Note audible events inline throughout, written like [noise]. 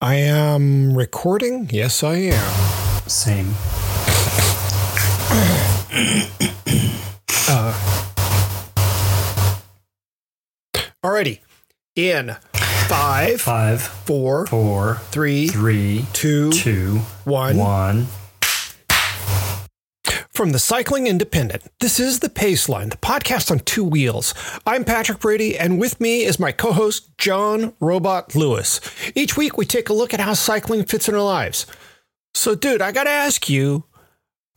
I am recording. Yes, I am. Same. Uh. Alrighty. In five, Five, four, four, three, three, two, two, one. one. From the Cycling Independent, this is The Pace Line, the podcast on two wheels. I'm Patrick Brady, and with me is my co host, John Robot Lewis. Each week, we take a look at how cycling fits in our lives. So, dude, I got to ask you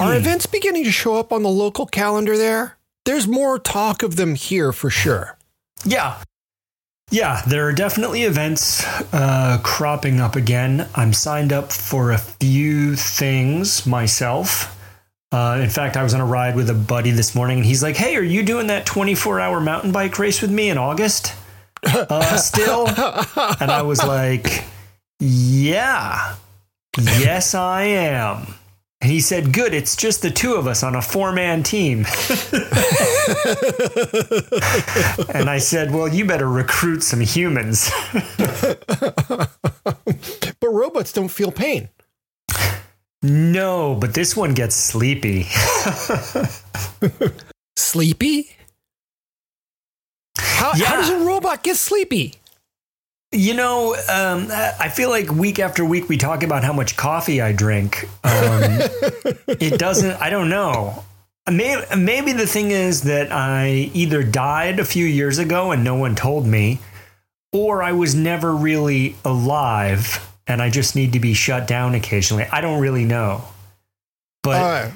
are events beginning to show up on the local calendar there? There's more talk of them here for sure. Yeah. Yeah, there are definitely events uh, cropping up again. I'm signed up for a few things myself. Uh, in fact, I was on a ride with a buddy this morning, and he's like, "Hey, are you doing that 24-hour mountain bike race with me in August?" Uh, [laughs] still, and I was like, "Yeah, yes, I am." And he said, "Good, it's just the two of us on a four-man team." [laughs] and I said, "Well, you better recruit some humans." [laughs] But robots don't feel pain. No, but this one gets sleepy. [laughs] Sleepy? How, how does a robot get sleepy? You know, um, I feel like week after week we talk about how much coffee I drink. Um, [laughs] it doesn't. I don't know. Maybe, maybe the thing is that I either died a few years ago and no one told me, or I was never really alive and I just need to be shut down occasionally. I don't really know. But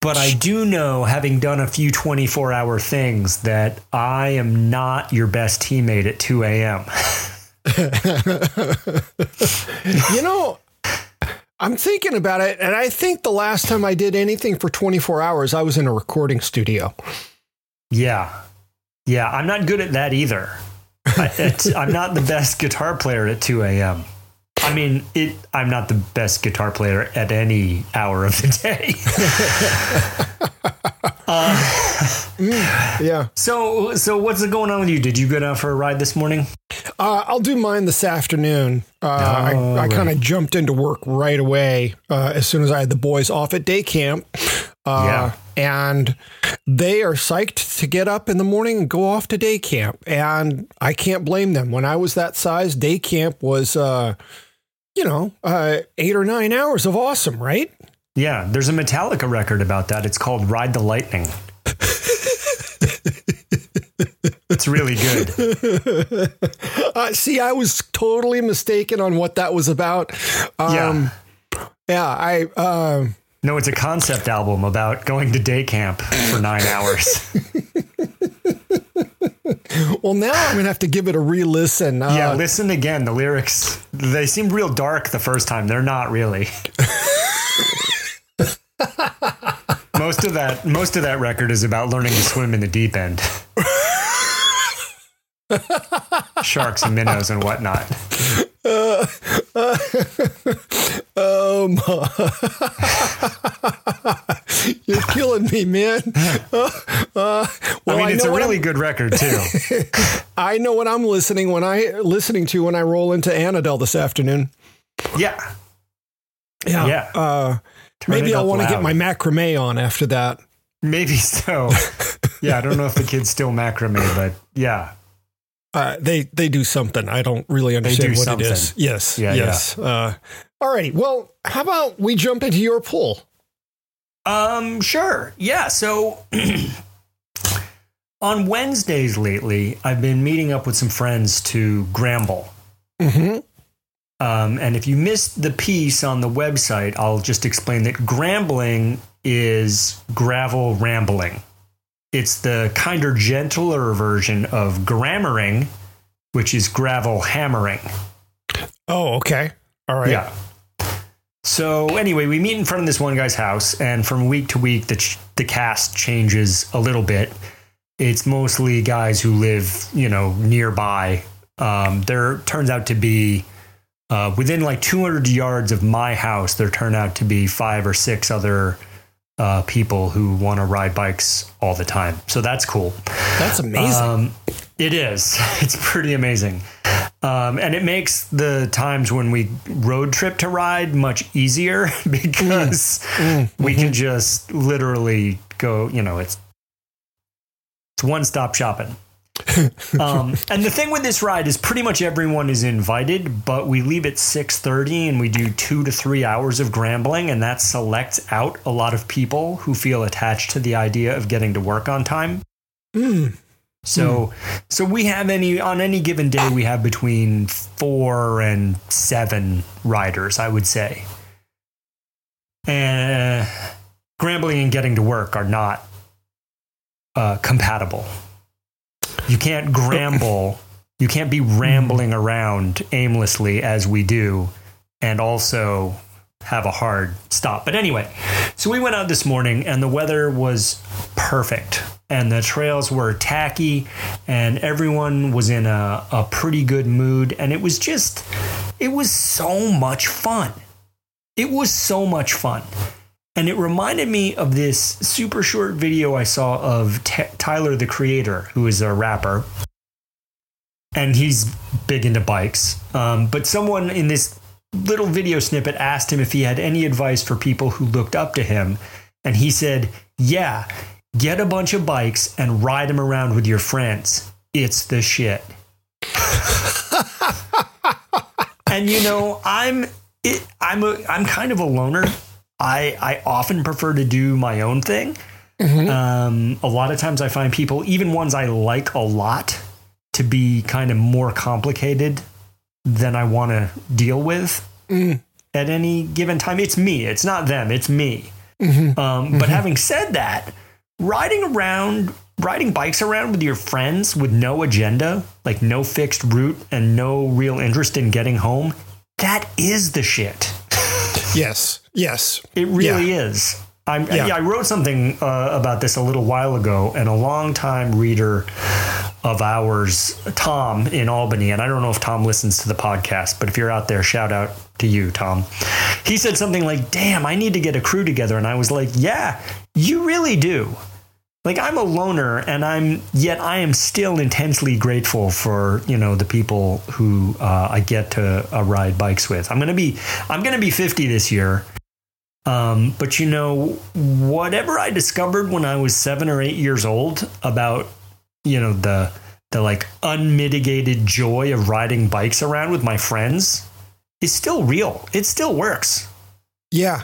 But I do know, having done a few 24 hour things, that I am not your best teammate at 2 a.m. [laughs] you know, I'm thinking about it, and I think the last time I did anything for 24 hours, I was in a recording studio. yeah. Yeah, I'm not good at that either. I, it's, I'm not the best guitar player at 2 a.m. I mean, it. I'm not the best guitar player at any hour of the day. [laughs] Yeah. so, so what's going on with you? Did you go down for a ride this morning? Uh, I'll do mine this afternoon. Uh, I, Oh, I kind of right. jumped into work right away uh, as soon as I had the boys off at day camp. Uh, And they are psyched to get up in the morning and go off to day camp. And I can't blame them. When I was that size, day camp was, uh, you know, uh, eight or nine hours of awesome, right? Yeah, there's a Metallica record about that. It's called Ride the Lightning. it's really good. [laughs] Uh, see, I was totally mistaken on what that was about. Um, yeah. yeah, I. Uh, No, it's a concept album about going to day camp for nine hours. [laughs] [laughs] well, now I'm gonna have to give it a re-listen. Uh, yeah, listen again. The lyrics, they seemed real dark the first time. They're not really. [laughs] most of that most of that record is about learning to swim in the deep end. Sharks and minnows and whatnot. Oh [laughs] Um, [laughs] you're killing me, man. [laughs] Uh, uh, well, I mean, it's a really good record too. [laughs] I know what I'm listening when I listening to when I roll into Annadel this afternoon. Yeah, Yeah. Yeah. Uh, maybe I'll want to get my macrame on after that. maybe so. Yeah, I don't know if the kids still macrame, but yeah, Uh, they they do something. I don't really understand do what it is. Yes. Yeah, yes. Uh, all righty. Well, how about we jump into your pool? Um, sure. Yeah. So [clears throat] on Wednesdays lately, I've been meeting up with some friends to gramble. Mm-hmm. Um, and if you missed the piece on the website, I'll just explain that grambling is gravel rambling. It's the kinder gentler version of grammaring, which is gravel hammering. Oh, okay. All right. Yeah. So anyway, we meet in front of this one guy's house, and from week to week, the ch- the cast changes a little bit. It's mostly guys who live, you know, nearby. Um, there turns out to be uh, within like 200 yards of my house. There turn out to be five or six other uh, people who want to ride bikes all the time. So that's cool. That's amazing. Um, it is. [laughs] It's pretty amazing. Um, and it makes the times when we road trip to ride much easier [laughs] because we can just literally go, you know, it's it's one stop shopping. [laughs] um, and the thing with this ride is pretty much everyone is invited, but we leave at 6:30 and we do 2 to 3 hours of grambling and that selects out a lot of people who feel attached to the idea of getting to work on time. Mm. So, so we have any on any given day we have between four and seven riders, I would say. And grambling and getting to work are not uh, compatible. You can't gramble. you can't be rambling around aimlessly as we do, and also have a hard stop. But anyway, so we went out this morning, and the weather was perfect and the trails were tacky and everyone was in a, a pretty good mood and it was just it was so much fun. It was so much fun. And it reminded me of this super short video i saw of T- tyler the creator who is a rapper. And he's big into bikes. Um, but someone in this little video snippet asked him if he had any advice for people who looked up to him. And he said yeah get a bunch of bikes and ride them around with your friends. It's the shit. [laughs] and you know, I'm it, I'm a I'm kind of a loner. I I often prefer to do my own thing. Mm-hmm. Um, a lot of times I find people, even ones I like a lot, to be kind of more complicated than I want to deal with mm. at any given time. It's me. It's not them. It's me. Mm-hmm. Um, mm-hmm. But having said that, riding around riding bikes around with your friends with no agenda, like no fixed route and no real interest in getting home, that is the shit. [laughs] yes. Yes. It really yeah. is. I'm, yeah. yeah. I wrote something uh, about this a little while ago, and a longtime reader of ours, Tom in Albany, and I don't know if Tom listens to the podcast, but if you're out there, shout out to you, Tom. He said something like, Damn, I need to get a crew together. And I was like, Yeah, you really do like I'm a loner and I'm yet I am still intensely grateful for you know the people who uh, I get to uh, ride bikes with. I'm gonna be I'm gonna be 50 this year. Um, but you know whatever I discovered when I was seven or eight years old about you know the the like unmitigated joy of riding bikes around with my friends is still real. It still works. Yeah,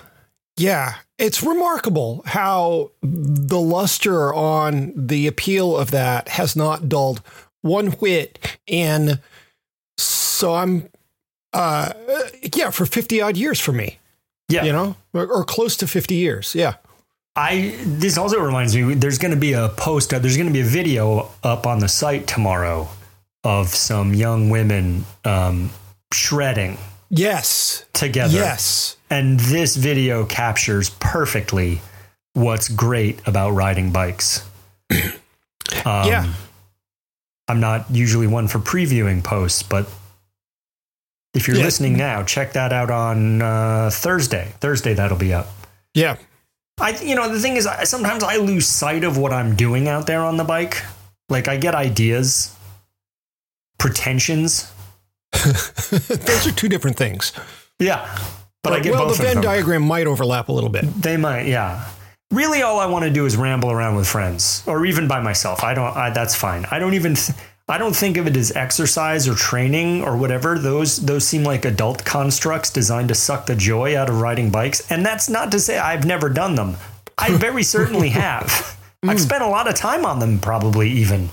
yeah, it's remarkable how the luster on the appeal of that has not dulled one whit. And so I'm, uh, yeah, for 50 odd years for me. Yeah. You know, or, or close to 50 years. Yeah. I this also reminds me there's going to be a post there's going to be a video up on the site tomorrow of some young women um, shredding Yes. Together. Yes. And this video captures perfectly what's great about riding bikes. [clears throat] um, yeah. I'm not usually one for previewing posts, but if you're yeah. listening now, check that out on uh, Thursday. Thursday, that'll be up. Yeah. I, you know, the thing is, sometimes I lose sight of what I'm doing out there on the bike. Like, I get ideas, pretensions, [laughs] Those are two different things. Yeah. But I get well, both the Venn diagram might overlap a little bit. They might, yeah. Really, all I want to do is ramble around with friends, or even by myself. I don't. I, that's fine. I don't even. Th- I don't think of it as exercise or training or whatever. Those those seem like adult constructs designed to suck the joy out of riding bikes. And that's not to say I've never done them. I very certainly [laughs] have. Hmm. I've spent a lot of time on them, probably even.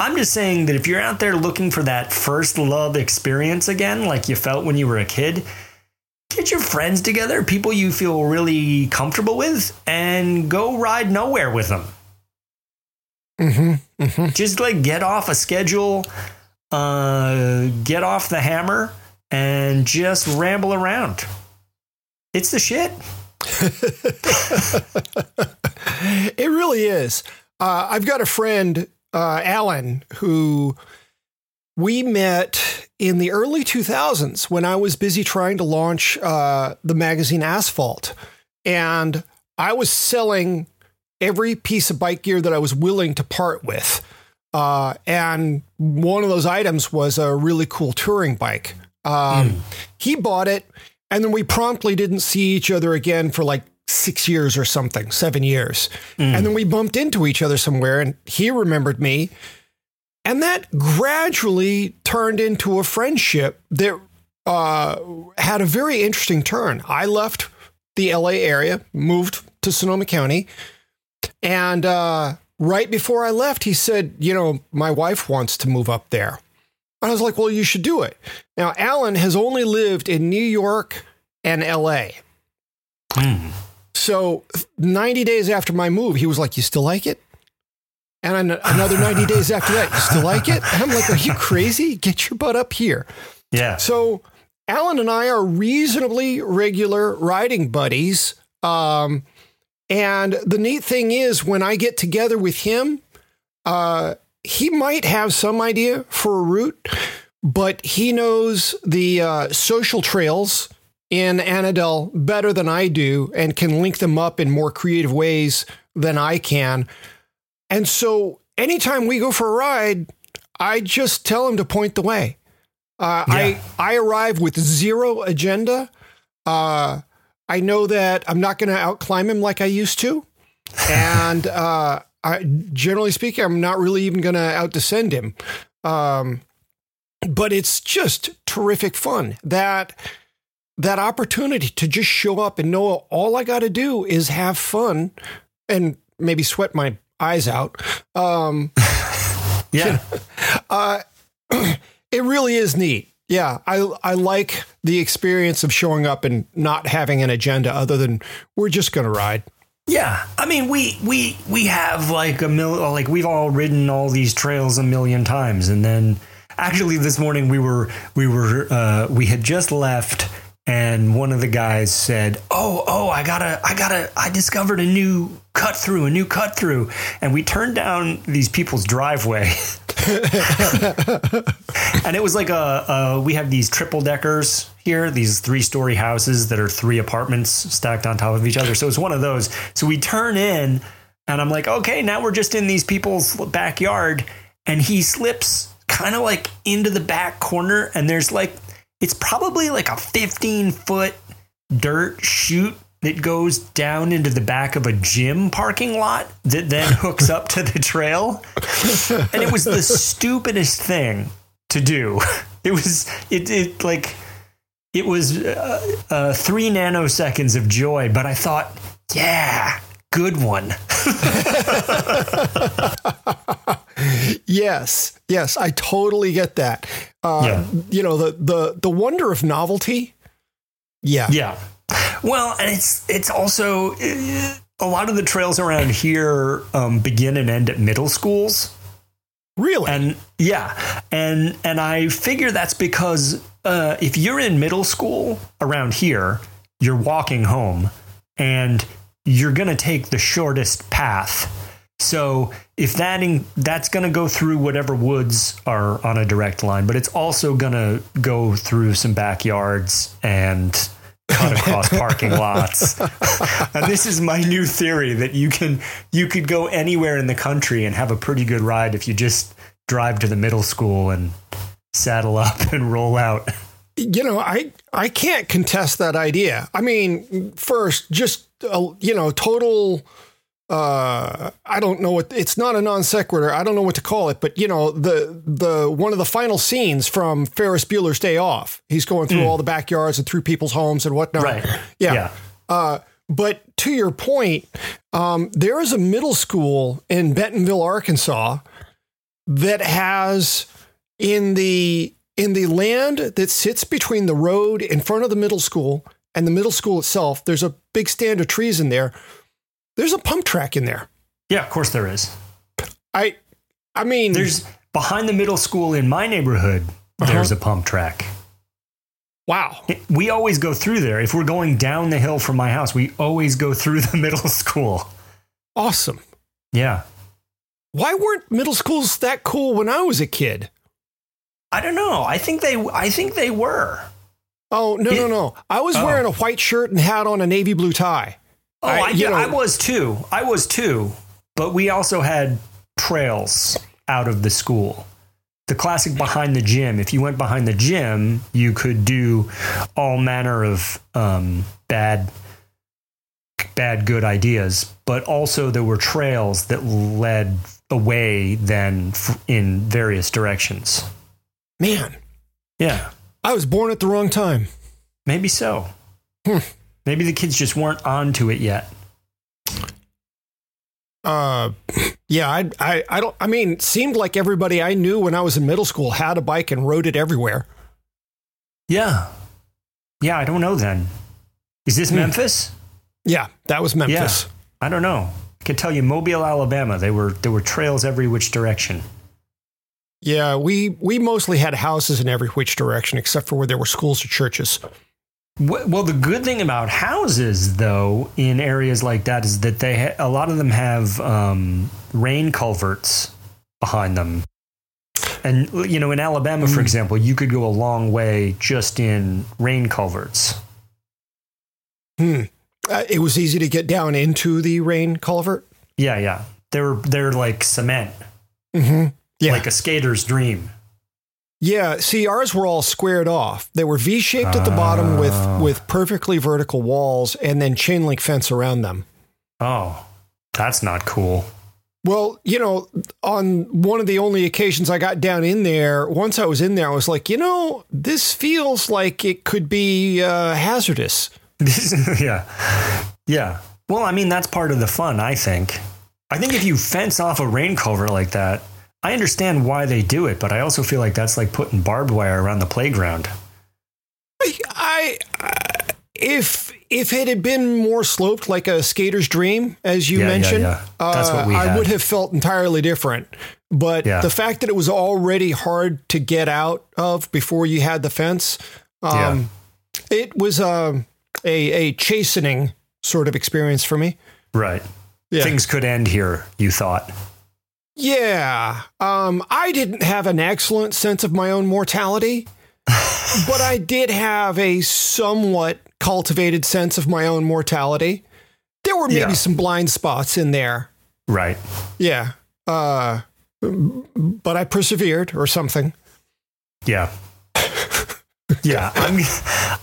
I'm just saying that if you're out there looking for that first love experience again, like you felt when you were a kid, get your friends together, people you feel really comfortable with, and go ride nowhere with them. Mm-hmm, mm-hmm. Just like get off a schedule, uh, get off the hammer, and just ramble around. It's the shit. [laughs] it really is. Uh, I've got a friend uh, Alan, who we met in the early 2000s when I was busy trying to launch uh, the magazine Asphalt. And I was selling every piece of bike gear that I was willing to part with. Uh, and one of those items was a really cool touring bike. Um, mm. He bought it, and then we promptly didn't see each other again for like six years or something, seven years. Mm. And then we bumped into each other somewhere and he remembered me. And that gradually turned into a friendship that uh, had a very interesting turn. I left the LA area, moved to Sonoma County. And uh, right before I left, he said, You know, my wife wants to move up there. And I was like, Well, you should do it. Now, Alan has only lived in New York and LA. Mm. So 90 days after my move, he was like, You still like it? And another 90 [laughs] days after that, you still like it? And I'm like, Are you crazy? Get your butt up here. Yeah. So Alan and I are reasonably regular riding buddies. Um, and the neat thing is, when I get together with him, uh, he might have some idea for a route, but he knows the uh, social trails in Annadel better than I do and can link them up in more creative ways than I can. And so anytime we go for a ride, I just tell him to point the way. Uh, yeah. I I arrive with zero agenda. Uh, I know that I'm not going to outclimb him like I used to, [laughs] and uh, I, generally speaking, I'm not really even going to outdescend him. Um, but it's just terrific fun. That that opportunity to just show up and know all I got to do is have fun and maybe sweat my eyes out. Um, [laughs] yeah. uh, [clears throat] it really is neat. Yeah, I I like the experience of showing up and not having an agenda other than we're just going to ride. Yeah, I mean we we we have like a mil like we've all ridden all these trails a million times, and then actually this morning we were we were uh, we had just left and one of the guys said, "Oh, oh, I gotta, I gotta, I discovered a new cut through, a new cut through," and we turned down these people's driveway, [laughs] and it was like a, a we have these triple deckers here, these three story houses that are three apartments stacked on top of each other. So it's one of those. So we turn in, and I'm like, okay, now we're just in these people's backyard, and he slips kind of like into the back corner, and there's like it's probably like a 15 foot dirt chute that goes down into the back of a gym parking lot that then [laughs] hooks up to the trail. [laughs] And it was the stupidest thing to do. [laughs] It was, it, it like, it was uh, uh, three nanoseconds of joy, but I thought, yeah, good one. yes, yes, I totally get that. Uh, yeah. You know the the the wonder of novelty. Yeah, yeah. Well, and it's it's also uh, a lot of the trails around here um, begin and end at middle schools. Really? And yeah, and and I figure that's because uh, if you're in middle school around here, you're walking home, and you're going to take the shortest path. So if that in, that's going to go through whatever woods are on a direct line, but it's also going to go through some backyards and cut across parking [laughs] lots. and this is my new theory that you can you could go anywhere in the country and have a pretty good ride if you just drive to the middle school and saddle up and roll out. You know, I I can't contest that idea. I mean, first, just uh, you know, total. Uh, I don't know what it's not a non sequitur. I don't know what to call it, but you know, the the one of the final scenes from Ferris Bueller's Day Off. He's going through mm. all the backyards and through people's homes and whatnot. Right. Yeah. yeah. Uh, but to your point, Um, there is a middle school in Bentonville, Arkansas, that has in the in the land that sits between the road in front of the middle school and the middle school itself. There's a big stand of trees in there. There's a pump track in there. Yeah, of course there is. I, I mean, There's behind the middle school in my neighborhood. Uh-huh. There's a pump track. wow. We always go through there. If we're going down the hill from my house, we always go through the [laughs] middle school. Awesome. Yeah. Why weren't middle schools that cool when I was a kid? I don't know. I think they I think they were. Oh, no, no, no. I was Oh. wearing a white shirt and had on a navy blue tie. Oh, I- I, yeah, know- I was too. I was too. But we also had trails out of the school. The classic behind the gym. If you went behind the gym, you could do all manner of um, bad, bad, good ideas. But also, there were trails that led away then in various directions. Man, Yeah, I was born at the wrong time. maybe so. Hmm. Maybe the kids just weren't onto it yet. Uh, yeah, I, I, I don't. I mean, seemed like everybody I knew when I was in middle school had a bike and rode it everywhere. Yeah. Yeah, I don't know then. Is this Hmm. Memphis? Yeah, that was Memphis. I don't know. I can tell you Mobile, Alabama. They were there were trails every which direction. Yeah, we we mostly had houses in every which direction except for where there were schools or churches. Well, the good thing about houses, though, in areas like that, is that they ha- a lot of them have um, rain culverts behind them. And you know, in Alabama, for Mm. example, you could go a long way just in rain culverts. Hmm. Uh, it was easy to get down into the rain culvert. Yeah, yeah. They're they're like cement, Mm-hmm. Yeah. like a skater's dream. Yeah, see, ours were all squared off. They were V-shaped at the bottom with with perfectly vertical walls and then chain link fence around them. Oh, that's not cool. Well, you know, on one of the only occasions I got down in there, once I was in there, I was like, you know, this feels like it could be uh, hazardous. [laughs] yeah. Yeah. Well, I mean, that's part of the fun, I think. I think if you fence off a rain culvert like that, I understand why they do it, but I also feel like that's like putting barbed wire around the playground. I, I if if it had been more sloped like a skater's dream, as you Yeah, yeah, mentioned, yeah. That's what we uh, I would have felt entirely different. But Yeah. the fact that it was already hard to get out of before you had the fence, um, it was um, a a chastening sort of experience for me. Right. Yeah. Things could end here, you thought. Yeah. Um, I didn't have an excellent sense of my own mortality, [laughs] but I did have a somewhat cultivated sense of my own mortality. There were maybe Yeah. some blind spots in there. Right. Yeah. Uh, but I persevered or something. Yeah. [laughs] yeah. I'm,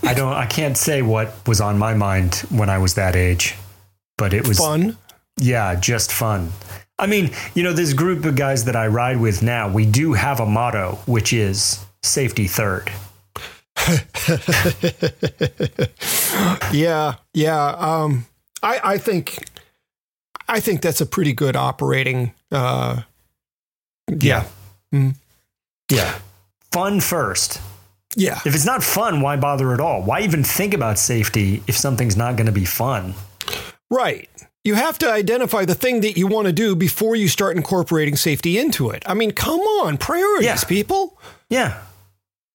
I don't, I can't say what was on my mind when I was that age, but it was Fun. Yeah, just fun. I mean, you know, this group of guys that I ride with now, we do have a motto, which is safety third. [laughs] Yeah. Yeah. Um, I, I think, I think that's a pretty good operating. Uh, yeah. Yeah. Fun first. Yeah. If it's not fun, why bother at all? Why even think about safety if something's not going to be fun? Right. You have to identify the thing that you want to do before you start incorporating safety into it. I mean, come on, priorities, Yeah. people. Yeah.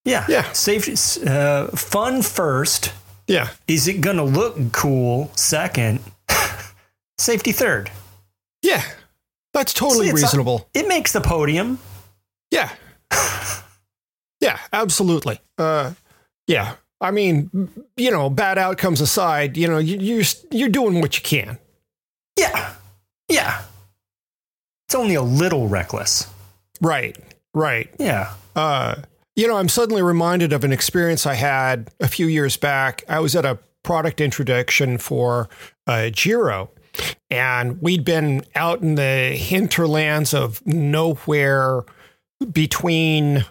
Yeah. Yeah. Safety, uh, fun first. Yeah. Is it going to look cool second? [laughs] Safety third. Yeah. That's totally See, it's a- reasonable. It makes the podium. yeah. [laughs] Yeah, absolutely. Uh, yeah. I mean, you know, bad outcomes aside, you know, you, you're you're doing what you can. Yeah. Yeah. It's only a little reckless. Right. Right. Yeah. Uh, you know, I'm suddenly reminded of an experience I had a few years back. I was at a product introduction for uh, Giro, and we'd been out in the hinterlands of nowhere between.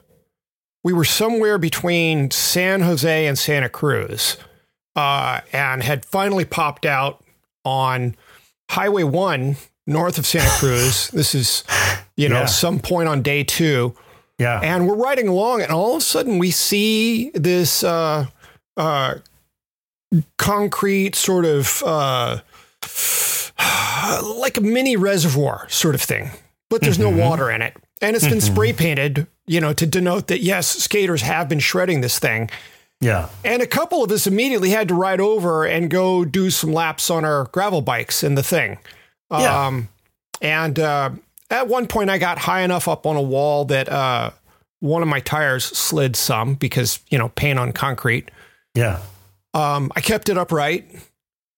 We were somewhere between San Jose and Santa Cruz, uh, and had finally popped out on Highway 1 north of Santa Cruz. [laughs] this is, you know, Yeah. some point on day two. Yeah. And we're riding along, and all of a sudden we see this uh, uh, concrete sort of uh, [sighs] like a mini reservoir sort of thing, but there's no water in it. And it's been spray painted, you know, to denote that yes, skaters have been shredding this thing. Yeah. And a couple of us immediately had to ride over and go do some laps on our gravel bikes in the thing. Yeah. Um, and uh, at one point, I got high enough up on a wall that uh, one of my tires slid some because, you know, paint on concrete. Yeah. Um, I kept it upright.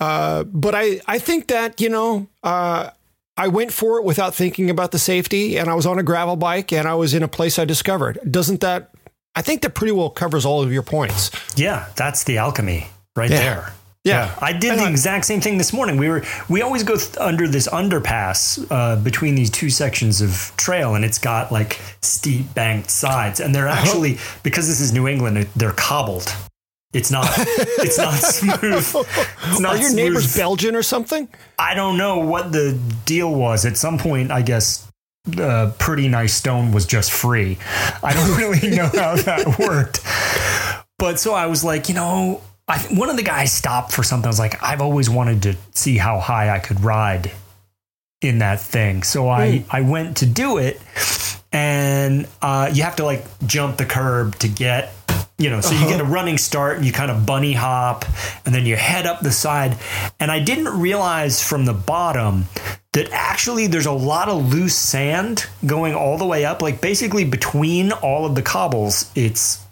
Uh, but I, I think that, you know, uh, I went for it without thinking about the safety and I was on a gravel bike and I was in a place I discovered. Doesn't that, I think that pretty well covers all of your points. Yeah. That's the alchemy right Yeah. there. Yeah. I did the exact same thing this morning. We were we always go th- under this underpass uh, between these two sections of trail, and it's got like steep banked sides, and they're actually because this is New England, they're cobbled. It's not. [laughs] It's not smooth. It's not Are your neighbors. Belgian or something? I don't know what the deal was. At some point, I guess uh, pretty nice stone was just free. I don't [laughs] really know how that worked. But so I was like, you know, I, one of the guys stopped for something. I was like, I've always wanted to see how high I could ride in that thing. So I, I went to do it, and uh, you have to like jump the curb to get. You know, so you get a uh-huh. running start and you kind of bunny hop and then you head up the side. And I didn't realize from the bottom that actually there's a lot of loose sand going all the way up. Like basically between all of the cobbles, it's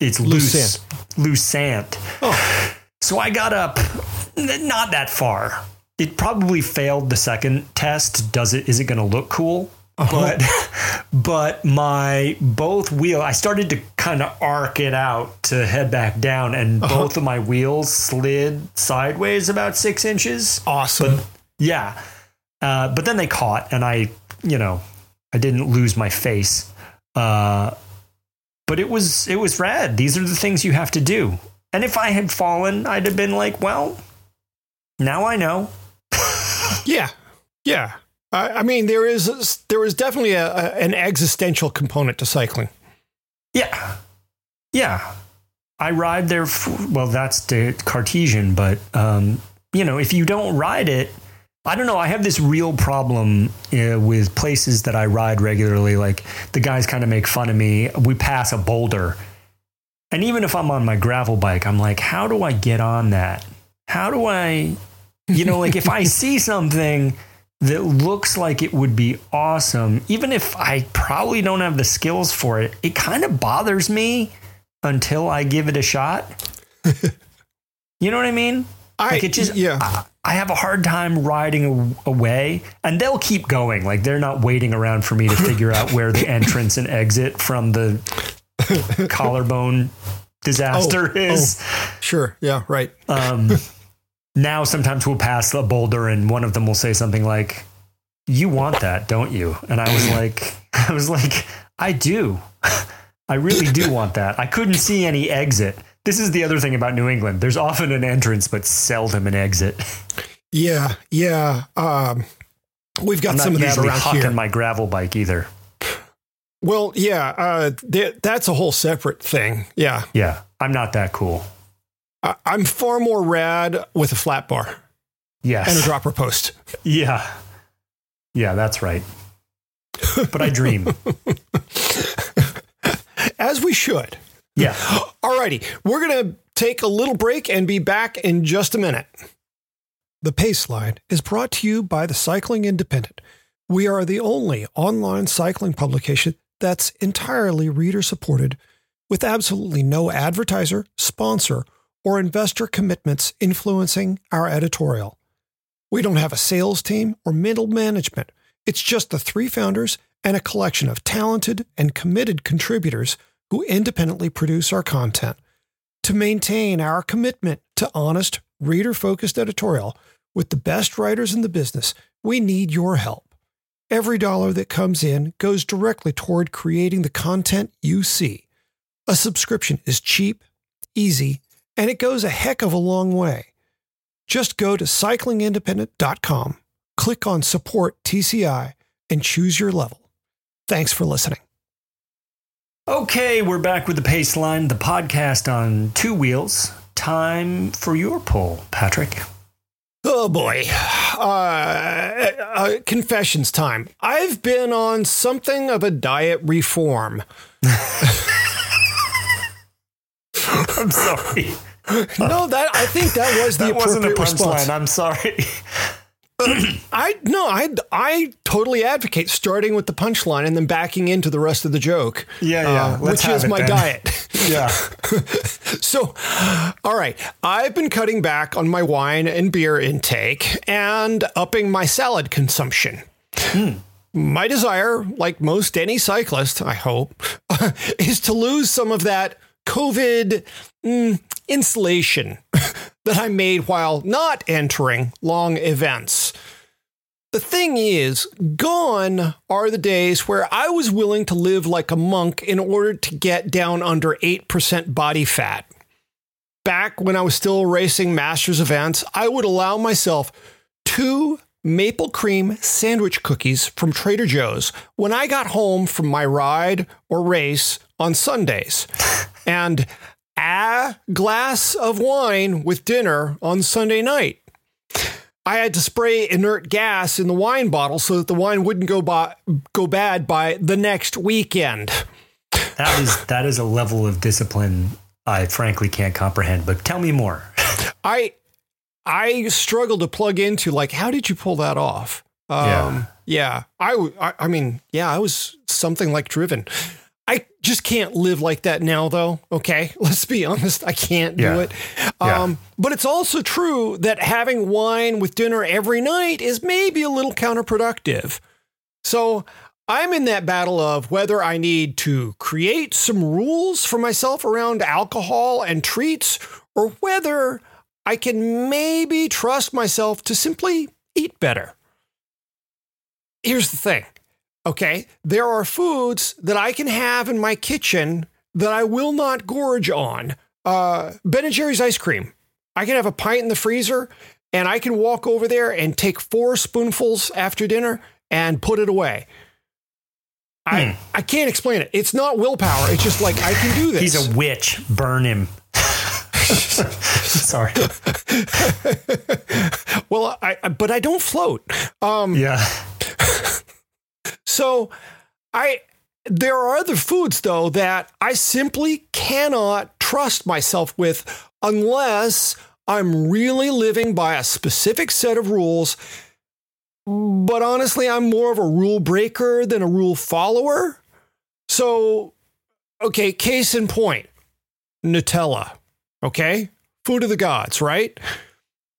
it's Loose loose sand. loose sand. Oh, So I got up not that far. It probably failed the second test. Does it is it going to look cool? But [laughs] but my both wheel I started to kind of arc it out to head back down and both of my wheels slid sideways about 6 inches. awesome. Yeah. Uh, but then they caught, and I, you know, I didn't lose my face. Uh, but it was it was rad. These are the things you have to do. And if I had fallen, I'd have been like, well, now I know. [laughs] yeah. Yeah. I, I mean, there is there is definitely a, a, an existential component to cycling. Yeah, yeah. I ride there. f well, that's the Cartesian, but um, you know, if you don't ride it, I don't know. I have this real problem uh, with places that I ride regularly. Like the guys kind of make fun of me. We pass a boulder, and even if I'm on my gravel bike, I'm like, how do I get on that? How do I, you know, like if I [laughs] see something that looks like it would be awesome, even if I probably don't have the skills for it, it kind of bothers me until I give it a shot. [laughs] you know what I mean? I Like it just, yeah. I, I have a hard time riding away, and they'll keep going. Like they're not waiting around for me to figure out where the [laughs] entrance and exit from the [laughs] collarbone disaster Oh, is. Sure. Yeah. Right. Um, now sometimes we'll pass a boulder, and one of them will say something like, "You want that, don't you?" And I was [laughs] like, [laughs] I was like, I do. [laughs] I really do want that. I couldn't see any exit. This is the other thing about New England. There's often an entrance, but seldom an exit. Yeah. Yeah. Um, we've got some of that around here. my gravel bike either. well, yeah. Uh, th- that's a whole separate thing. Yeah. Yeah, I'm not that cool. I- I'm far more rad with a flat bar Yes. and a dropper post. Yeah. Yeah, that's right. But I dream. [laughs] As we should. Yeah. Alrighty, we're going to take a little break and be back in just a minute. The Pace Line is brought to you by the Cycling Independent. We are the only online cycling publication that's entirely reader supported with absolutely no advertiser, sponsor, or investor commitments influencing our editorial. We don't have a sales team or middle management. It's just the three founders and a collection of talented and committed contributors who independently produce our content. To maintain our commitment to honest, reader focused editorial with the best writers in the business, we need your help. Every dollar that comes in goes directly toward creating the content you see. A subscription is cheap, easy, and it goes a heck of a long way. Just go to cyclingindependent.com click on support TCI and choose your level. Thanks for listening. Okay, we're back with the Pace Line, the podcast on two wheels. Time for your poll, Patrick. Oh boy. Uh, uh, confessions time. I've been on something of a diet reform. [laughs] [laughs] I'm sorry. No, that I think that was the That wasn't a punchline. I'm sorry. [clears throat] I no, I I totally advocate starting with the punchline and then backing into the rest of the joke. Yeah, yeah. uh, which is my then. diet. Yeah. [laughs] So, all right, I've been cutting back on my wine and beer intake and upping my salad consumption. My desire, like most any cyclist, I hope, [laughs] is to lose some of that COVID mm, insulation [laughs] that I made while not entering long events. The thing is, gone are the days where I was willing to live like a monk in order to get down under 8% body fat. Back when I was still racing masters events, I would allow myself two maple cream sandwich cookies from Trader Joe's when I got home from my ride or race on Sundays, and a glass of wine with dinner on Sunday night. I had to spray inert gas in the wine bottle so that the wine wouldn't go by, go bad by the next weekend. That is that is a level of discipline I frankly can't comprehend. But tell me more. [laughs] I I struggle to plug into like how did you pull that off? Um, Yeah. yeah, I, I I mean yeah, I was something like driven. I just can't live like that now, though. Okay, [laughs] let's be honest. I can't do Yeah. it. Yeah. Um, but it's also true that having wine with dinner every night is maybe a little counterproductive. So I'm in that battle of whether I need to create some rules for myself around alcohol and treats, or whether I can maybe trust myself to simply eat better. Here's the thing. Okay, there are foods that I can have in my kitchen that I will not gorge on. Uh, ben and Jerry's ice cream. I can have a pint in the freezer, and I can walk over there and take four spoonfuls after dinner and put it away. I I can't explain it. It's not willpower. It's just like I can do this. He's a witch. Burn him. [laughs] Sorry. well, I I- but I don't float. Um, Yeah. [laughs] So I there are other foods though that I simply cannot trust myself with unless I'm really living by a specific set of rules. But honestly, I'm more of a rule breaker than a rule follower. So okay, case in point. Nutella. Okay? Food of the gods, right?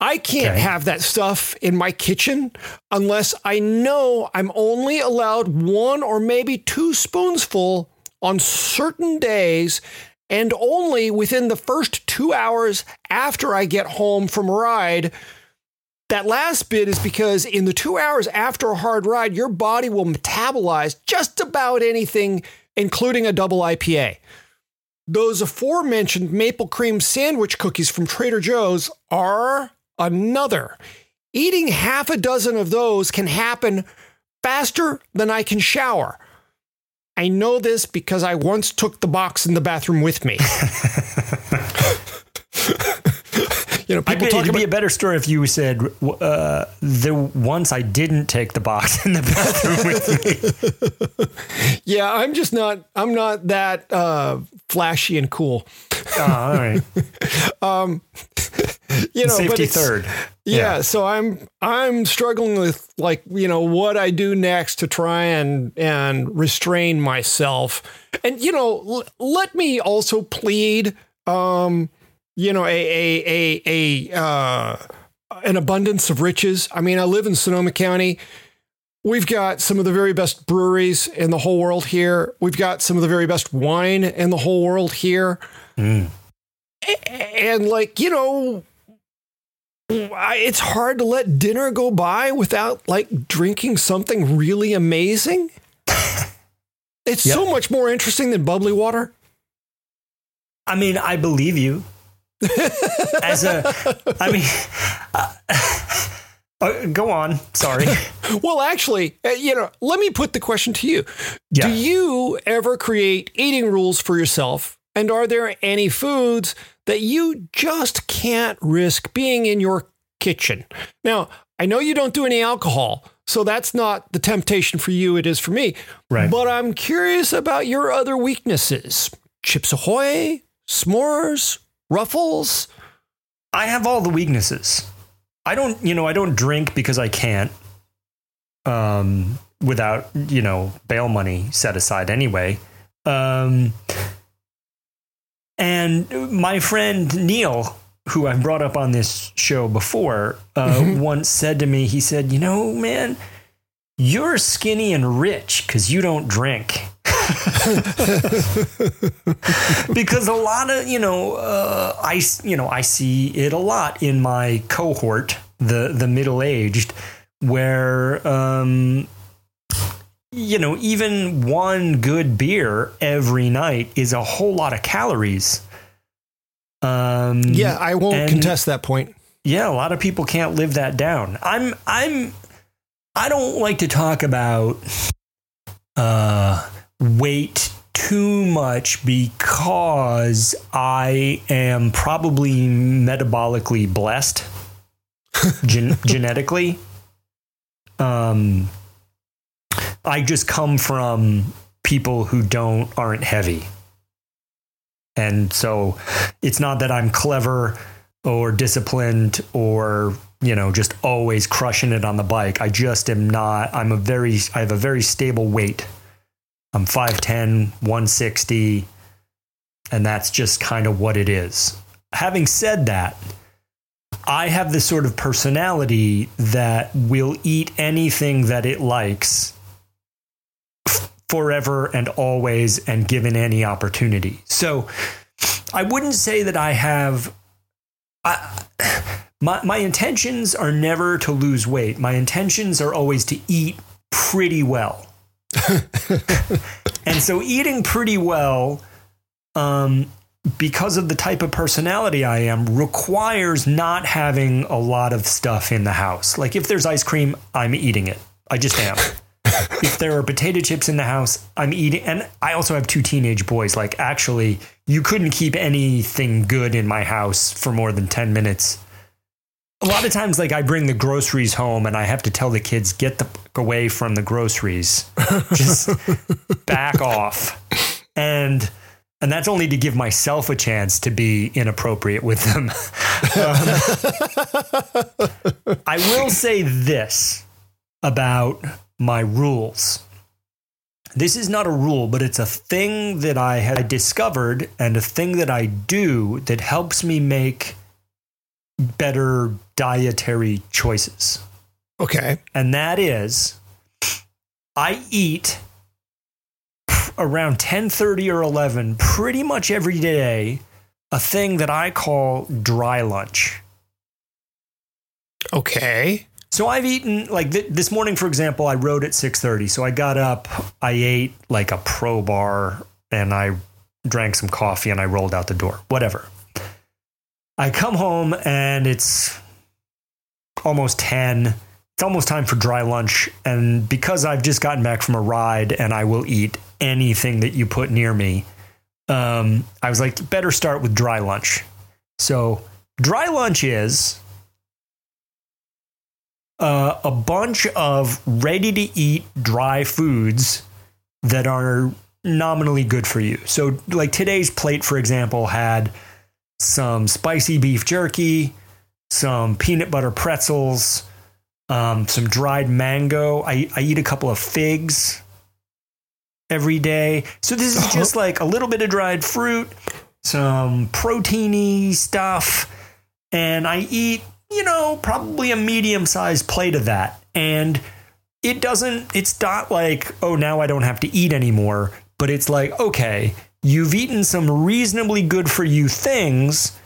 I can't Okay. have that stuff in my kitchen unless I know I'm only allowed one or maybe two spoonsful on certain days and only within the first two hours after I get home from a ride. That last bit is because in the two hours after a hard ride, your body will metabolize just about anything, including a double IPA. Those aforementioned maple cream sandwich cookies from Trader Joe's are another. Eating half a dozen of those can happen faster than I can shower. I know this because I once took the box in the bathroom with me. [laughs] you know, people be, talk it'd be a better story if you said, uh, the once I didn't take the box [laughs] in the bathroom with me. [laughs] yeah. I'm just not. I'm not that uh, flashy and cool. Oh, all right. [laughs] You know, but Safety third. Yeah, so I'm I'm struggling with like you know what I do next to try and and restrain myself, and you know l- let me also plead, um, you know a a a a uh, an abundance of riches. I mean, I live in Sonoma County. We've got some of the very best breweries in the whole world here. We've got some of the very best wine in the whole world here. A- And like, you know, I- it's hard to let dinner go by without like drinking something really amazing. It's so much more interesting than bubbly water. I mean, I believe you. [laughs] As a, I mean, uh, [laughs] Uh, go on. Sorry. [laughs] well, actually, uh, you know, let me put the question to you. Yeah. Do you ever create eating rules for yourself? And are there any foods that you just can't risk being in your kitchen? Now, I know you don't do any alcohol, so that's not the temptation for you. It is for me. Right. But I'm curious about your other weaknesses. Chips Ahoy, s'mores, ruffles. I have all the weaknesses. I don't, you know, I don't drink because I can't. Um, without you know bail money set aside anyway. Um, and my friend Neil, who I've brought up on this show before, uh, mm-hmm. once said to me, he said, "You know, man, you're skinny and rich because you don't drink." [laughs] because a lot of you know uh, I you know I see it a lot in my cohort the the middle aged where um, you know even one good beer every night is a whole lot of calories. Um, yeah, I won't and, contest that point. Yeah, a lot of people can't live that down. I'm I'm I don't like to talk about uh weight too much because I am probably metabolically blessed [laughs] gen- genetically. Um, I just come from people who don't aren't heavy. And so it's not that I'm clever or disciplined or you know just always crushing it on the bike. I just am not I'm a very I have a very stable weight. I'm 5'10, 160, and that's just kind of what it is. Having said that, I have this sort of personality that will eat anything that it likes forever and always and given any opportunity. So I wouldn't say that I have. I, my, my intentions are never to lose weight. My intentions are always to eat pretty well. [laughs] and so eating pretty well, um, because of the type of personality I am, requires not having a lot of stuff in the house. Like if there's ice cream, I'm eating it. I just am. [laughs] if there are potato chips in the house, I'm eating. And I also have two teenage boys. Like actually, you couldn't keep anything good in my house for more than 10 minutes a lot of times like i bring the groceries home and i have to tell the kids get the fuck away from the groceries. [laughs] Just back off. And and that's only to give myself a chance to be inappropriate with them. [laughs] Um, i will say this about my rules. This is not a rule, but it's a thing that I have discovered and a thing that I do that helps me make better dietary choices. Okay. And that is I eat around 10:30 or 11 pretty much every day a thing that I call dry lunch. Okay. So I've eaten like th- this morning for example I rode at 6:30 so I got up I ate like a pro bar and I drank some coffee and I rolled out the door whatever. I come home and it's almost 10. It's almost time for dry lunch. And because I've just gotten back from a ride and I will eat anything that you put near me, um, I was like, better start with dry lunch. So, dry lunch is uh, a bunch of ready to eat dry foods that are nominally good for you. So, like today's plate, for example, had some spicy beef jerky, some peanut butter pretzels, um, some dried mango. I, I eat a couple of figs every day. So this is just like a little bit of dried fruit, some proteiny stuff, and I eat, you know, probably a medium sized plate of that. And it doesn't, it's not like, oh, now I don't have to eat anymore, but it's like, okay, you've eaten some reasonably good for you things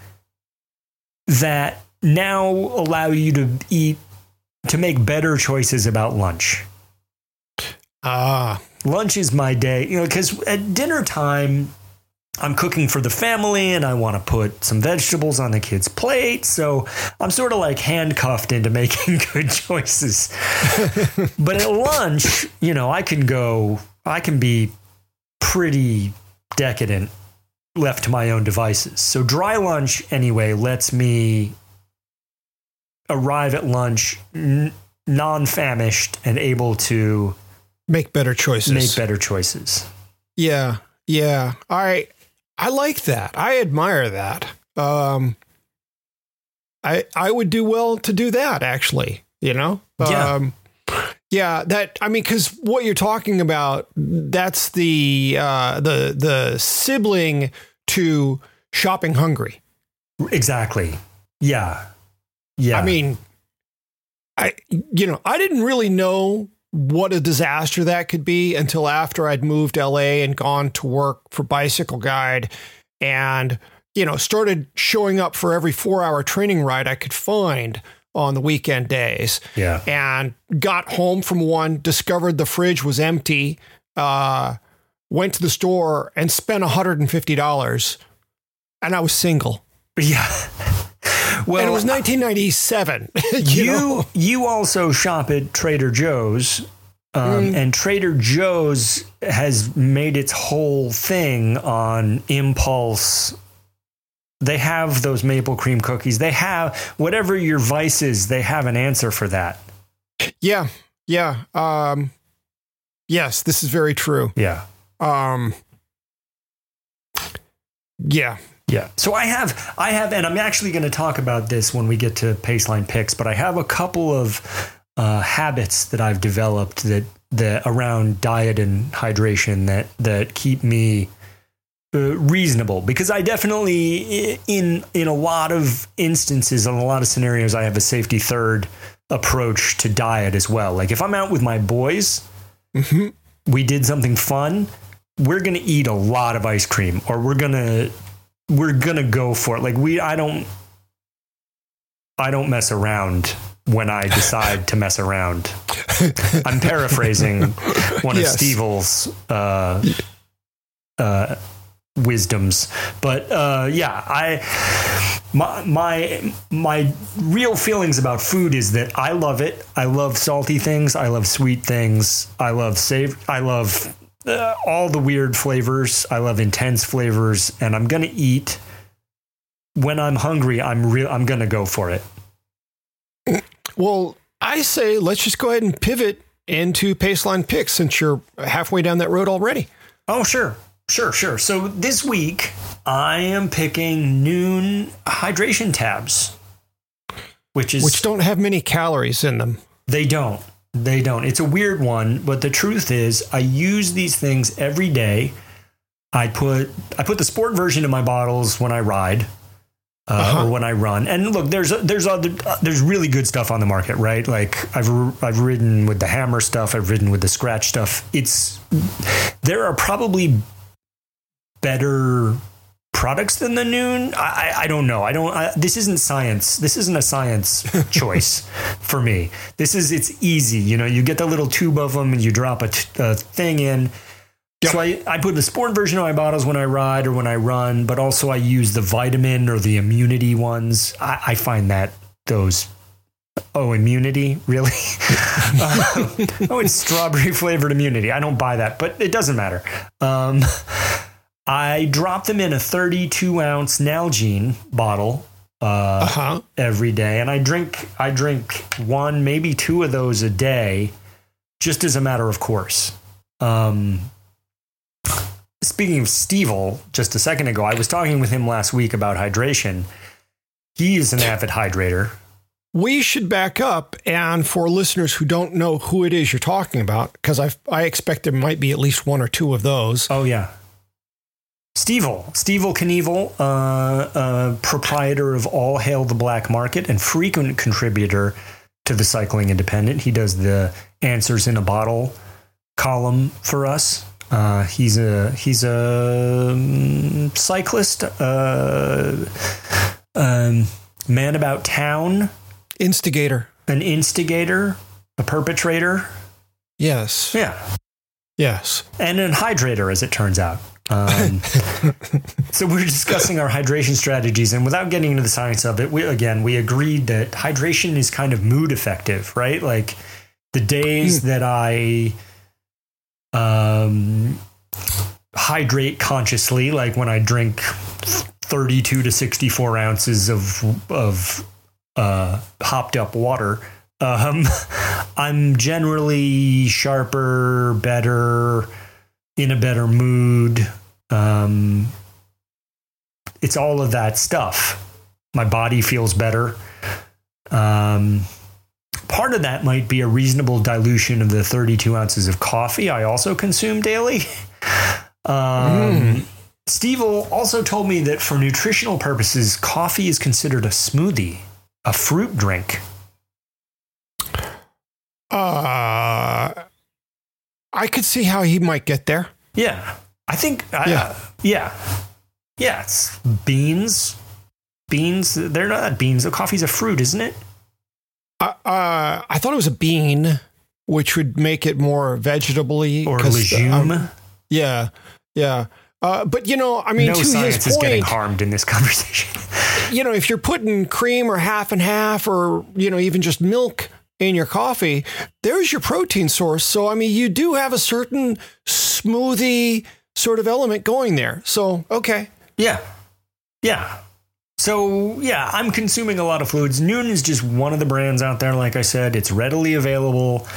that now allow you to eat to make better choices about lunch. Ah, lunch is my day, you know, because at dinner time, I'm cooking for the family and I want to put some vegetables on the kids' plate. So I'm sort of like handcuffed into [laughs] making good choices. [laughs] but at lunch, you know, I can go, I can be pretty decadent left to my own devices. So dry lunch, anyway, lets me arrive at lunch n- non famished and able to Make better choices. make better choices. Yeah, yeah. I I like that. I admire that. Um, I I would do well to do that. Actually, you know. Yeah. Um, yeah. That I mean, because what you're talking about, that's the uh, the the sibling to shopping hungry. Exactly. Yeah. Yeah. I mean, I you know I didn't really know what a disaster that could be until after I'd moved to LA and gone to work for Bicycle Guide and you know started showing up for every 4-hour training ride I could find on the weekend days yeah. and got home from one discovered the fridge was empty uh went to the store and spent $150 and I was single Yeah. Well, and it was 1997 [laughs] you, you know? you also shop at Trader Joe's, um, Mm. and Trader Joe's has made its whole thing on impulse. They have those maple cream cookies. They have whatever your vice is. They have an answer for that. Yeah, yeah. Um, yes, this is very true. Yeah. Um, yeah, Yeah. So I have, I have, and I'm actually going to talk about this when we get to Paceline picks, but I have a couple of uh, habits that I've developed that that around diet and hydration that that keep me uh, reasonable because I definitely in in a lot of instances in a lot of scenarios I have a safety third approach to diet as well. Like if I'm out with my boys, Mhm. we did something fun, we're going to eat a lot of ice cream or we're going to we're going to go for it. Like we I don't I don't mess around when I decide to mess around. I'm paraphrasing [laughs] one Yes. of Stevil's uh, uh, wisdoms, but uh, yeah, I my my my real feelings about food is that I love it. I love salty things. I love sweet things. I love save. I love uh, all the weird flavors. I love intense flavors, and I'm gonna eat when I'm hungry. I'm real. I'm gonna go for it. Well, I say let's just go ahead and pivot into Paceline picks since you're halfway down that road already. Oh, sure. Sure, sure. So this week, I am picking Nuun hydration tabs, which is. Which don't have many calories in them. They don't. They don't. It's a weird one, but the truth is, I use these things every day. I put I put the sport version in my bottles when I ride uh, Uh-huh. or when I run. And look, there's there's other uh, there's really good stuff on the market, right? Like I've I've ridden with the hammer stuff. I've ridden with the Skratch stuff. It's there are probably better products than the Nuun i i, I don't know i don't I, this isn't science this isn't a science [laughs] choice for me this is it's easy you know you get the little tube of them and you drop a, t- a thing in Yep. so I, I put the sport version of my bottles when I ride or when I run, but also I use the vitamin or the immunity ones. I, I find that those oh immunity really [laughs] Uh, oh it's strawberry flavored immunity. I don't buy that, but it doesn't matter. Um, I drop them in a 32 ounce Nalgene bottle uh, Uh huh. every day, and I drink I drink one maybe two of those a day, just as a matter of course. Um, speaking of Stevil, just a second ago, I was talking with him last week about hydration. He is an avid hydrator. We should back up, and for listeners who don't know who it is you're talking about, because I I expect there might be at least one or two of those. Oh yeah. Stevil, Stevil Kinevil, uh, uh, proprietor of All Hail the Black Market and frequent contributor to the Cycling Independent. He does the Answers in a Bottle column for us. Uh, he's a he's a um, cyclist, uh, um, man about town, Instigator. an instigator, a perpetrator, Yes. yeah, Yes. and an hydrator, as it turns out. Um, [laughs] so we we're discussing our hydration strategies, and without getting into the science of it, we again we agreed that hydration is kind of mood effective, right? Like the days that I um, hydrate consciously, like when I drink 32 to 64 ounces of of uh, hopped up water. Um, [laughs] I'm generally sharper, better, in a better mood. Um, it's all of that stuff. My body feels better. Um, part of that might be a reasonable dilution of the 32 ounces of coffee I also consume daily. [laughs] Um, mm. Steve also told me that for nutritional purposes, coffee is considered a smoothie, a fruit drink. Uh, I could see how he might get there. Yeah. I think, uh, yeah. yeah. Yeah. It's beans. Beans, they're not beans. The coffee's a fruit, isn't it? Uh, uh, I thought it was a bean, which would make it more vegetably. Or legume. Um, yeah. Yeah. Uh, but you know, I mean, no to science his point, is getting harmed in this [laughs] conversation. you know, if you're putting cream or half and half, or you know, even just milk in your coffee, there's your protein source. So, I mean, you do have a certain smoothie sort of element going there. So, okay. Yeah. Yeah. So, yeah, I'm consuming a lot of fluids. Nuun is just one of the brands out there. Like I said, it's readily available.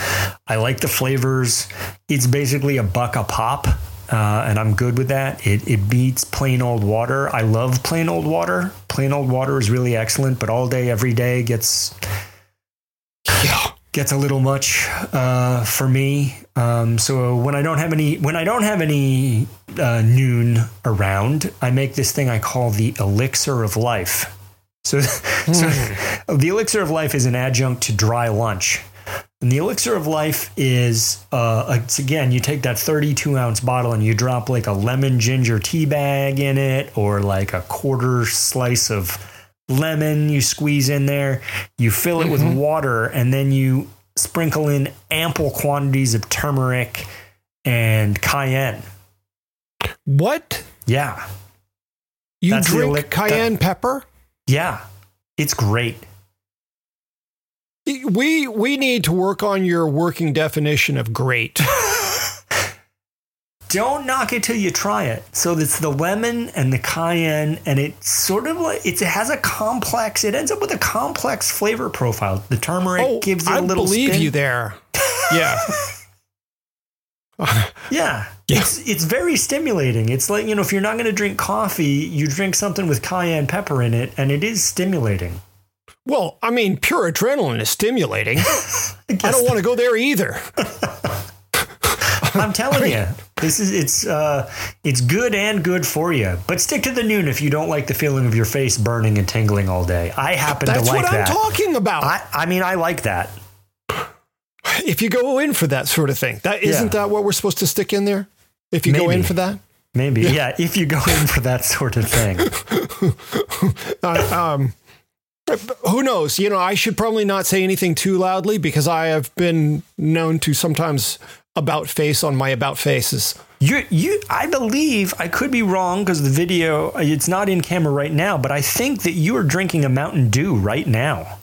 I like the flavors. It's basically a buck a pop. Uh, and I'm good with that. It, it beats plain old water. I love plain old water. Plain old water is really excellent, but all day, every day gets. Gets a little much uh, for me. Um, so when I don't have any when I don't have any uh, Nuun around, I make this thing I call the elixir of life. So, mm. [laughs] so the elixir of life is an adjunct to dry lunch. And the elixir of life is, uh, it's again, you take that 32 ounce bottle and you drop like a lemon ginger tea bag in it, or like a quarter slice of lemon you squeeze in there, you fill it mm-hmm. with water, and then you sprinkle in ample quantities of turmeric and cayenne. What? Yeah. You That's drink cayenne that, pepper? Yeah. It's great. We we need to work on your working definition of great. [laughs] don't knock it till you try it. So it's the lemon and the cayenne, and it sort of like it has a complex. It ends up with a complex flavor profile. The turmeric oh, gives it a little. I believe spin. you there. Yeah. [laughs] [laughs] yeah. yeah. It's it's very stimulating. It's like, you know, if you're not going to drink coffee, you drink something with cayenne pepper in it and it is stimulating. Well, I mean, pure adrenaline is stimulating. I, [laughs] I don't want to go there either. [laughs] I'm telling I mean, you, this is it's uh, it's good and good for you. But stick to the Nuun if you don't like the feeling of your face burning and tingling all day. I happen to like that. That's what I'm talking about. I, I, mean, I like that. If you go in for that sort of thing, that isn't yeah. that what we're supposed to stick in there? If you Maybe. go in for that, Maybe, yeah. yeah. If you go in for that sort of thing. [laughs] uh, um, who knows? You know, I should probably not say anything too loudly because I have been known to sometimes about face on my about faces. You, you, I believe I could be wrong because the video it's not in camera right now, but I think that you are drinking a Mountain Dew right now.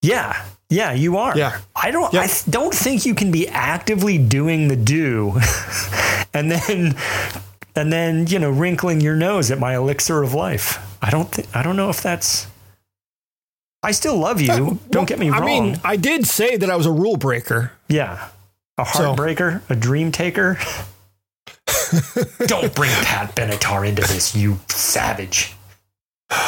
Yeah, yeah, you are. Yeah, I don't. I don't think you can be actively doing the do, [laughs] and then, and then you know, wrinkling your nose at my elixir of life. I don't think. I don't know if that's. I still love you. Uh, don't get me wrong. I mean, I did say that I was a rule breaker. Yeah, a heartbreaker, so. a dream taker. Don't bring Pat Benatar into this, you savage. All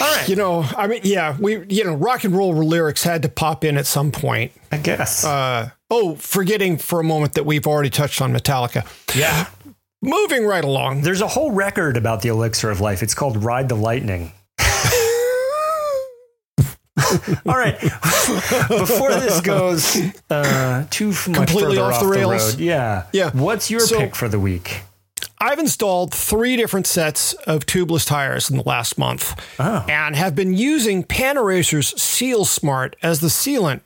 right. You know, I mean, yeah, we, you know, rock and roll lyrics had to pop in at some point. I guess. Uh, oh, forgetting for a moment that we've already touched on Metallica. Yeah. Moving right along. There's a whole record about the elixir of life. It's called Ride the Lightning. [laughs] All right. [laughs] Before this goes uh, too completely off, off the rails, the yeah, yeah. What's your so, pick for the week? I've installed three different sets of tubeless tires in the last month oh. and have been using Panaracer's Seal Smart as the sealant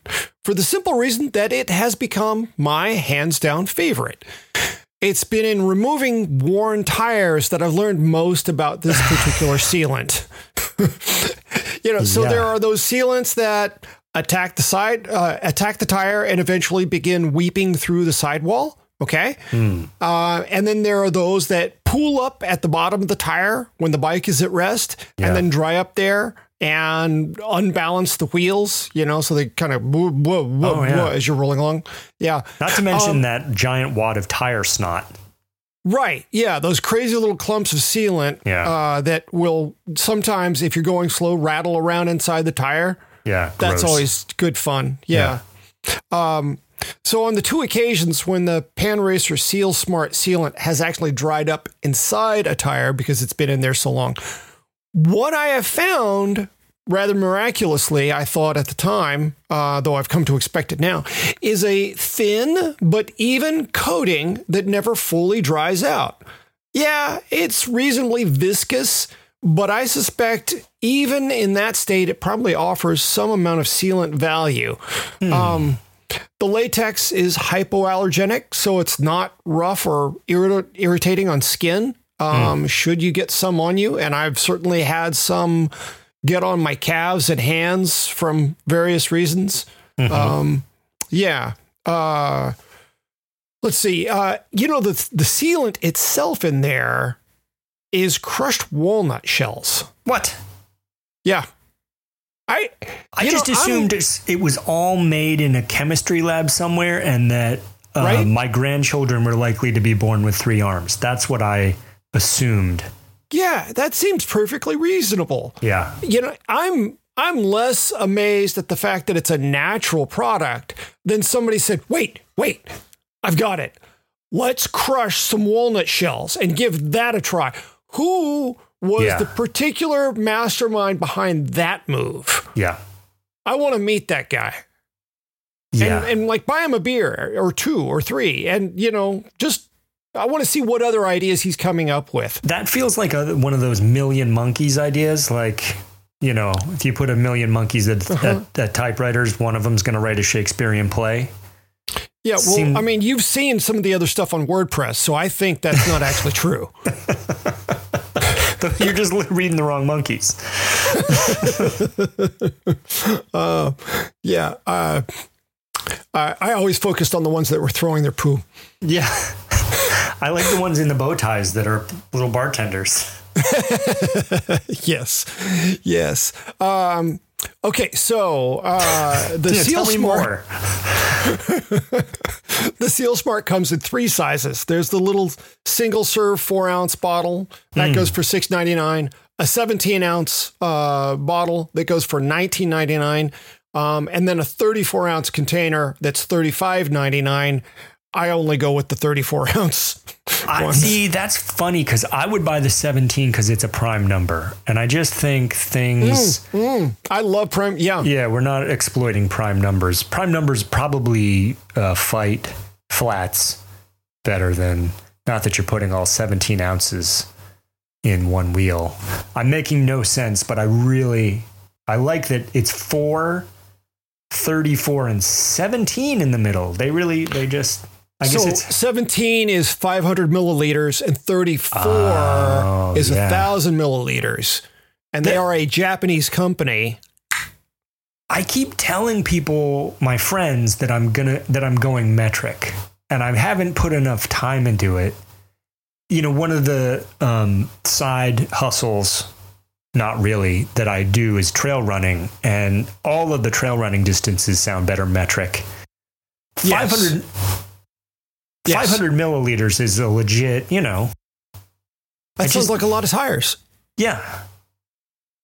for the simple reason that it has become my hands down favorite. It's been in removing worn tires that I've learned most about this particular [sighs] sealant. [laughs] you know, so Yeah. there are those sealants that attack the side, uh, attack the tire, and eventually begin weeping through the sidewall. Okay, uh, and then there are those that pool up at the bottom of the tire when the bike is at rest, Yeah. and then dry up there and unbalance the wheels. You know, so they kind of whoa, whoa, whoa, Oh, yeah. as you're rolling along. Yeah, Not to mention Um, that giant wad of tire snot. Right. Yeah. Those crazy little clumps of sealant Yeah. uh, that will sometimes, if you're going slow, rattle around inside the tire. Yeah, That's gross. always good fun. Yeah. Um, so on the two occasions when the Panaracer Seal Smart sealant has actually dried up inside a tire because it's been in there so long, what I have found rather miraculously, I thought at the time, uh, though I've come to expect it now, is a thin but even coating that never fully dries out. Yeah, it's reasonably viscous, but I suspect even in that state, it probably offers some amount of sealant value. Um, the latex is hypoallergenic, so it's not rough or irrit- irritating on skin. Um, Should you get some on you, and I've certainly had some get on my calves and hands from various reasons. Um, yeah. Uh, let's see. Uh, you know the the sealant itself in there is crushed walnut shells. What? Yeah. I I just know, I'm- assumed it was all made in a chemistry lab somewhere, and that uh, Right? my grandchildren were likely to be born with three arms. That's what I assumed. yeah, that seems perfectly reasonable. Yeah. you know, I'm I'm less amazed at the fact that it's a natural product than somebody said, "Wait, wait, I've got it. Let's crush some walnut shells and give that a try." Who was Yeah. the particular mastermind behind that move? Yeah. I want to meet that guy. Yeah. And, and like buy him a beer or two or three and you know, just I want to see what other ideas he's coming up with. that feels like a, one of those million monkeys ideas. Like, you know, if you put a million monkeys at, Uh-huh. at, at typewriters, one of them's going to write a Shakespearean play. Yeah, well, Seem- I mean, you've seen some of the other stuff on WordPress, so I think that's not actually true. [laughs] You're just reading the wrong monkeys. [laughs] Yeah, uh, I, I always focused on the ones that were throwing their poo. Yeah. [laughs] I like the ones in the bow ties that are little bartenders. [laughs] Yes, yes. Um, okay, so uh, [laughs] the Yeah, Seal Smart, the Seal Smart comes in three sizes. There's the little single serve four ounce bottle that goes for six ninety nine. A 17 ounce uh, bottle that goes for 19.99, um, and then a 34 ounce container that's 35.99. I only go with the 34 [laughs] ounce. I, see, that's funny because I would buy the 17 because it's a prime number. And I just think things, I love prime. Yeah, yeah, we're not exploiting prime numbers. Prime numbers probably uh, fight flats better than, not that you're putting all 17 ounces in one wheel. I'm making no sense, but I really, I like that it's four, 34, and 17 in the middle. They really, they just, I guess it's 17 is 500 milliliters and 34 Oh, is a yeah. thousand milliliters. And they That- are a Japanese company. I keep telling people, my friends, that I'm gonna that I'm going metric, and I haven't put enough time into it. You know, one of the um, side hustles, not really, that I do is trail running, and all of the trail running distances sound better metric. Yes. 500, Yes. 500 milliliters is a legit, you know, That I sounds just- like a lot of tires. Yeah.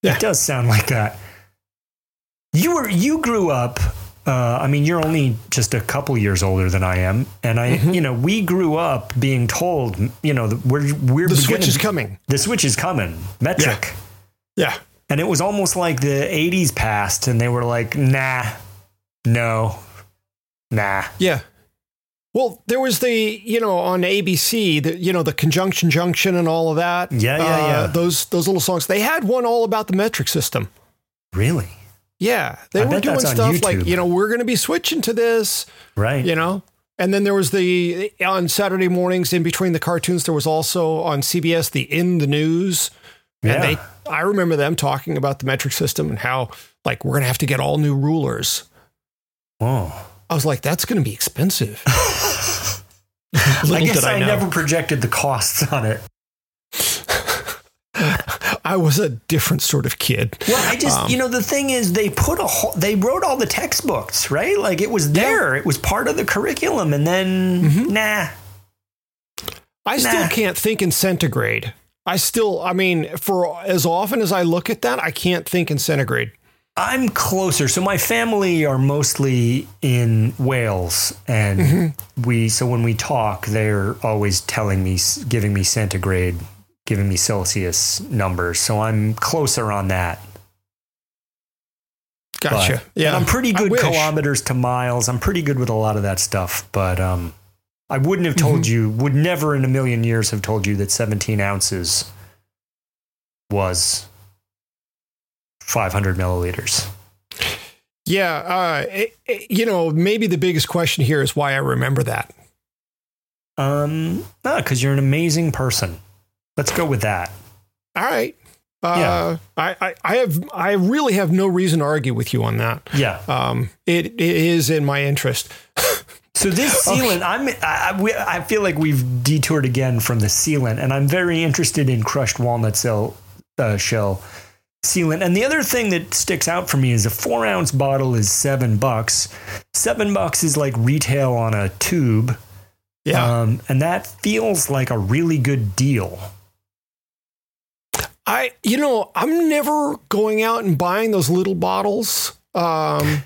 Yeah. It does sound like that. You were you grew up uh, I mean, you're only just a couple years older than I am, and I, Mm-hmm. you know, we grew up being told, you know, we're we're The switch is coming. The switch is coming, metric, Yeah. And it was almost like the '80s passed, and they were like, nah, no, nah, Yeah. Well, there was the, you know, on ABC, the, you know, the conjunction junction and all of that. Yeah, yeah, Uh, yeah. Those those little songs. They had one all about the metric system. really, Yeah, they I were doing stuff like, you know, we're going to be switching to this. right? You know, And then there was the on Saturday mornings in between the cartoons. There was also on CBS the In the News, and Yeah. they I remember them talking about the metric system and how like we're gonna have to get all new rulers. Oh. I was like, that's gonna be expensive. [laughs] [laughs] I guess I, I never projected the costs on it. [laughs] I was a different sort of kid. Well, I just, Um, you know, the thing is, they put a whole, they wrote all the textbooks, right? Like it was there, it was part of the curriculum, and then Mm-hmm. nah. I still can't think in centigrade. I still, I mean, for as often as I look at that, I can't think in centigrade. I'm closer. So my family are mostly in Wales, and Mm-hmm. we. So when we talk, they're always telling me, giving me centigrade, giving me Celsius numbers. So I'm closer on that. Gotcha. But- yeah, I'm pretty good kilometers to miles. I'm pretty good with a lot of that stuff, but um, I wouldn't have told Mm-hmm. you. Would never in a million years have told you that 17 ounces was 500 milliliters. Yeah, uh, it- it- you know, maybe the biggest question here is why I remember that. Um, no, because you're an amazing person. Let's go with that. All right. Uh, Yeah. I, I, I have, I really have no reason to argue with you on that. Yeah. Um, it, it is in my interest. So this sealant, I'm, I, I, we, I feel like we've detoured again from the sealant, and I'm very interested in crushed walnut cell, uh, shell sealant. And the other thing that sticks out for me is a four ounce bottle is seven bucks. Seven bucks is like retail on a tube, Yeah. um, and that feels like a really good deal. I, you know, I'm never going out and buying those little bottles. Um,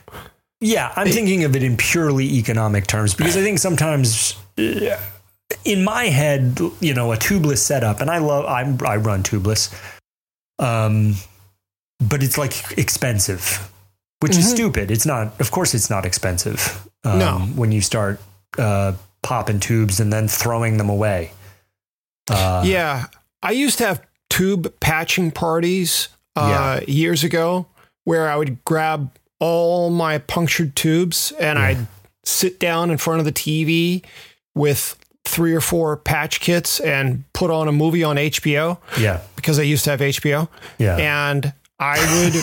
Yeah, I'm thinking of it in purely economic terms because I think sometimes uh, in my head, you know, a tubeless setup, and I love, I'm, I run tubeless, um, but it's like expensive, which is Mhm. stupid. It's not, of course, it's not expensive. Um, No. When you start uh, popping tubes and then throwing them away. Uh, yeah. I used to have tube patching parties uh, years ago where I would grab all my punctured tubes and Yeah. I'd sit down in front of the TV with three or four patch kits and put on a movie on HBO Yeah. because I used to have HBO. Yeah. And I would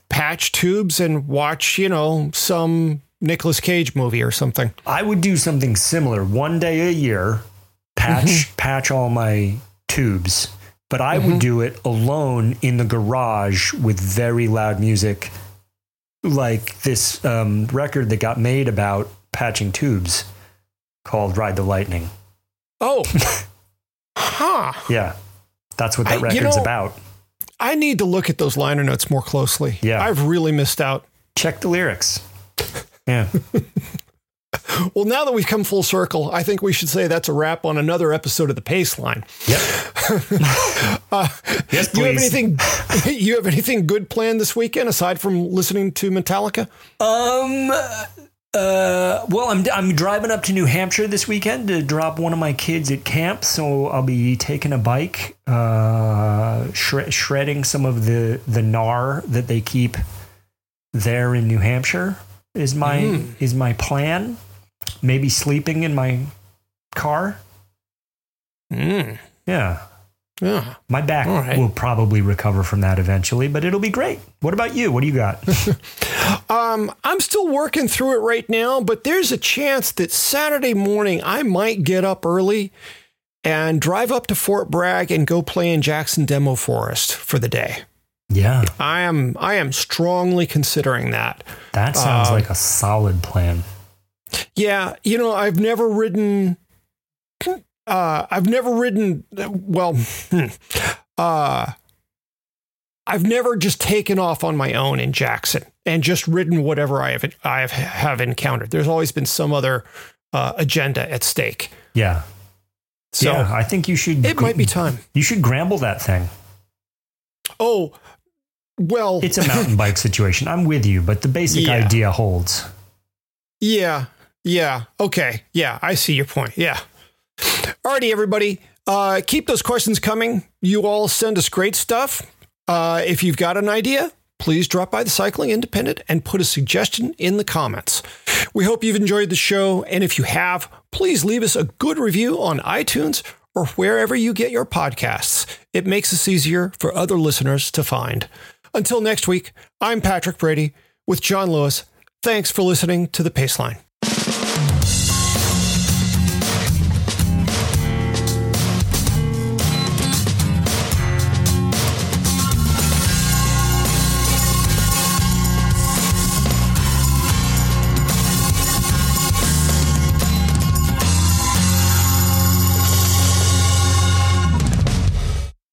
[laughs] patch tubes and watch, you know, some Nicolas Cage movie or something. I would do something similar one day a year, patch Mm-hmm. patch all my tubes, but I would do it alone in the garage with very loud music, like this um, record that got made about patching tubes called "Ride the Lightning." Oh, [laughs] huh. Yeah, that's what that I- you record's know- about. I need to look at those liner notes more closely. Yeah. I've really missed out. Check the lyrics. [laughs] Yeah, Well, now that we've come full circle, I think we should say that's a wrap on another episode of the Paceline. yep. [laughs] yes, please. You have anything? you have anything good planned this weekend aside from listening to Metallica? Um. Uh. Well, I'm I'm driving up to New Hampshire this weekend to drop one of my kids at camp, so I'll be taking a bike, uh, shred, shredding some of the the gnar that they keep there in New Hampshire. Is my Mm. is my plan? Maybe sleeping in my car. Mm, Yeah. yeah. My back right. will probably recover from that eventually, but it'll be great. What about you? What do you got? [laughs] Um, I'm still working through it right now, but there's a chance that Saturday morning I might get up early and drive up to Fort Bragg and go play in Jackson Demo Forest for the day. Yeah, I am I am strongly considering that. that sounds Um, like a solid plan. Yeah, you know, I've never ridden. Uh, I've never ridden. Well, [laughs] uh, I've never just taken off on my own in Jackson and just ridden whatever I have I have, have encountered. There's always been some other uh, agenda at stake. Yeah. So yeah, I think you should. it might be time. You should gramble that thing. Oh, well, it's a mountain [laughs] bike situation. I'm with you, but the basic yeah. idea holds. Yeah. Yeah. Okay. Yeah. I see your point. Yeah. Alrighty, everybody. Uh, keep those questions coming. You all send us great stuff. Uh, if you've got an idea, please drop by the Cycling Independent and put a suggestion in the comments. We hope you've enjoyed the show, and if you have, please leave us a good review on iTunes or wherever you get your podcasts. It makes us easier for other listeners to find. Until next week, I'm Patrick Brady with John Lewis. Thanks for listening to The Paceline.